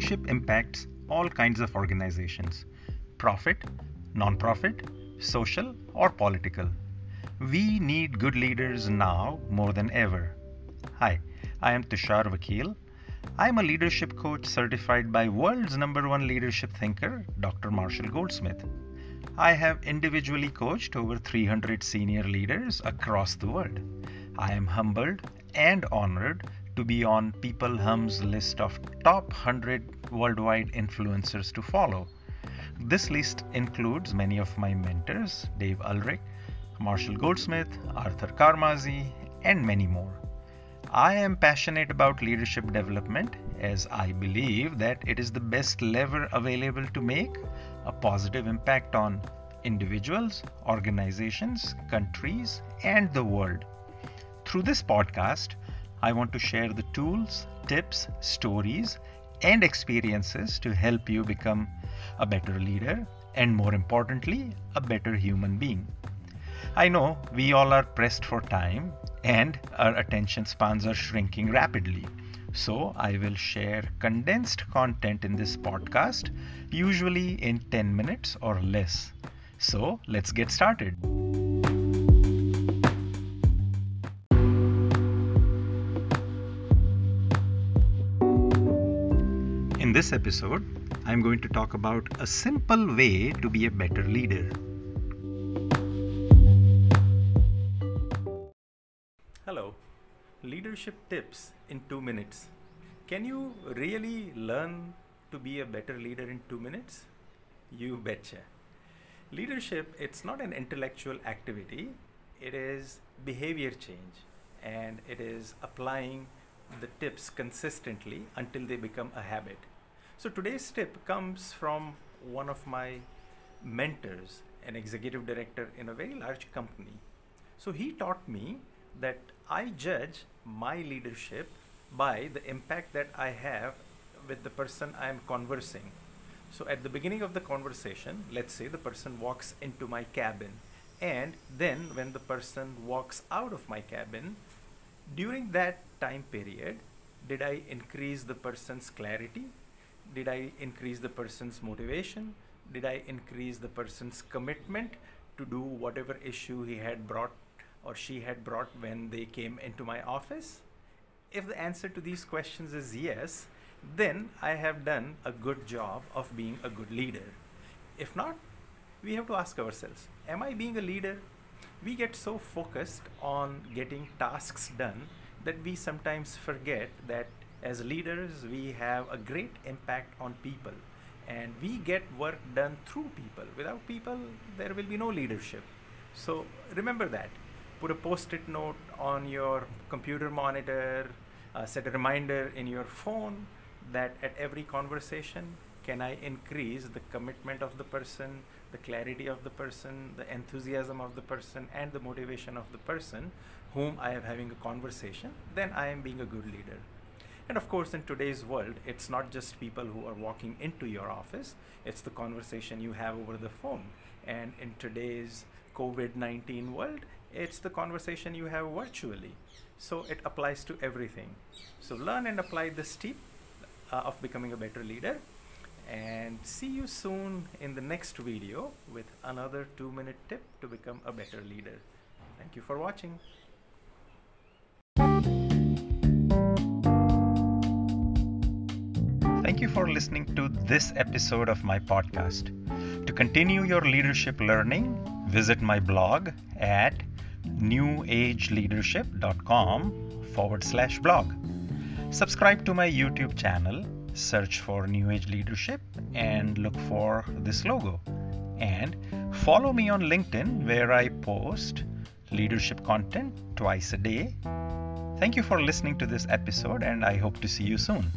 leadership impacts all kinds of organizations profit, non profit, social, or political. We need good leaders now more than ever. Hi, I am Tushar Vakil. I am a leadership coach certified by world's number one leadership thinker, Dr. Marshall Goldsmith. I have individually coached over 300 senior leaders across the world. I am humbled and honored to be on People Hum's list of top 100 worldwide influencers to follow. This list includes many of my mentors, Dave Ulrich, Marshall Goldsmith, Arthur Karmazin, and many more. I am passionate about leadership development as I believe that it is the best lever available to make a positive impact on individuals, organizations, countries, and the world. Through this podcast, I want to share the tools, tips, stories, and experiences to help you become a better leader and, more importantly, a better human being. I know we all are pressed for time and our attention spans are shrinking rapidly. So, I will share condensed content in this podcast, usually in 10 minutes or less. So, let's get started. In this episode, I'm going to talk about a simple way to be a better leader. Hello, leadership tips in two minutes. Can you really learn to be a better leader in two minutes? You betcha. Leadership, it's not an intellectual activity, it is behavior change and it is applying the tips consistently until they become a habit. So today's tip comes from one of my mentors, an executive director in a very large company. So he taught me that I judge my leadership by the impact that I have with the person I am conversing. So at the beginning of the conversation, let's say the person walks into my cabin, and then when the person walks out of my cabin, during that time period, did I increase the person's clarity? Did I increase the person's motivation? Did I increase the person's commitment to do whatever issue he had brought or she had brought when they came into my office? If the answer to these questions is yes, then I have done a good job of being a good leader. If not, we have to ask ourselves Am I being a leader? We get so focused on getting tasks done that we sometimes forget that as leaders we have a great impact on people and we get work done through people. Without people, there will be no leadership. So remember that put a post-it note on your computer monitor, uh, set a reminder in your phone that at every conversation, can I increase the commitment of the person, the clarity of the person, the enthusiasm of the person, and the motivation of the person whom I am having a conversation, then I am being a good leader. And of course, in today's world, it's not just people who are walking into your office, it's the conversation you have over the phone. And in today's COVID 19 world, it's the conversation you have virtually. So it applies to everything. So learn and apply this tip uh, of becoming a better leader. And see you soon in the next video with another two minute tip to become a better leader. Thank you for watching. For listening to this episode of my podcast. To continue your leadership learning, visit my blog at newageleadership.com forward slash blog. Subscribe to my YouTube channel, search for New Age Leadership, and look for this logo. And follow me on LinkedIn where I post leadership content twice a day. Thank you for listening to this episode, and I hope to see you soon.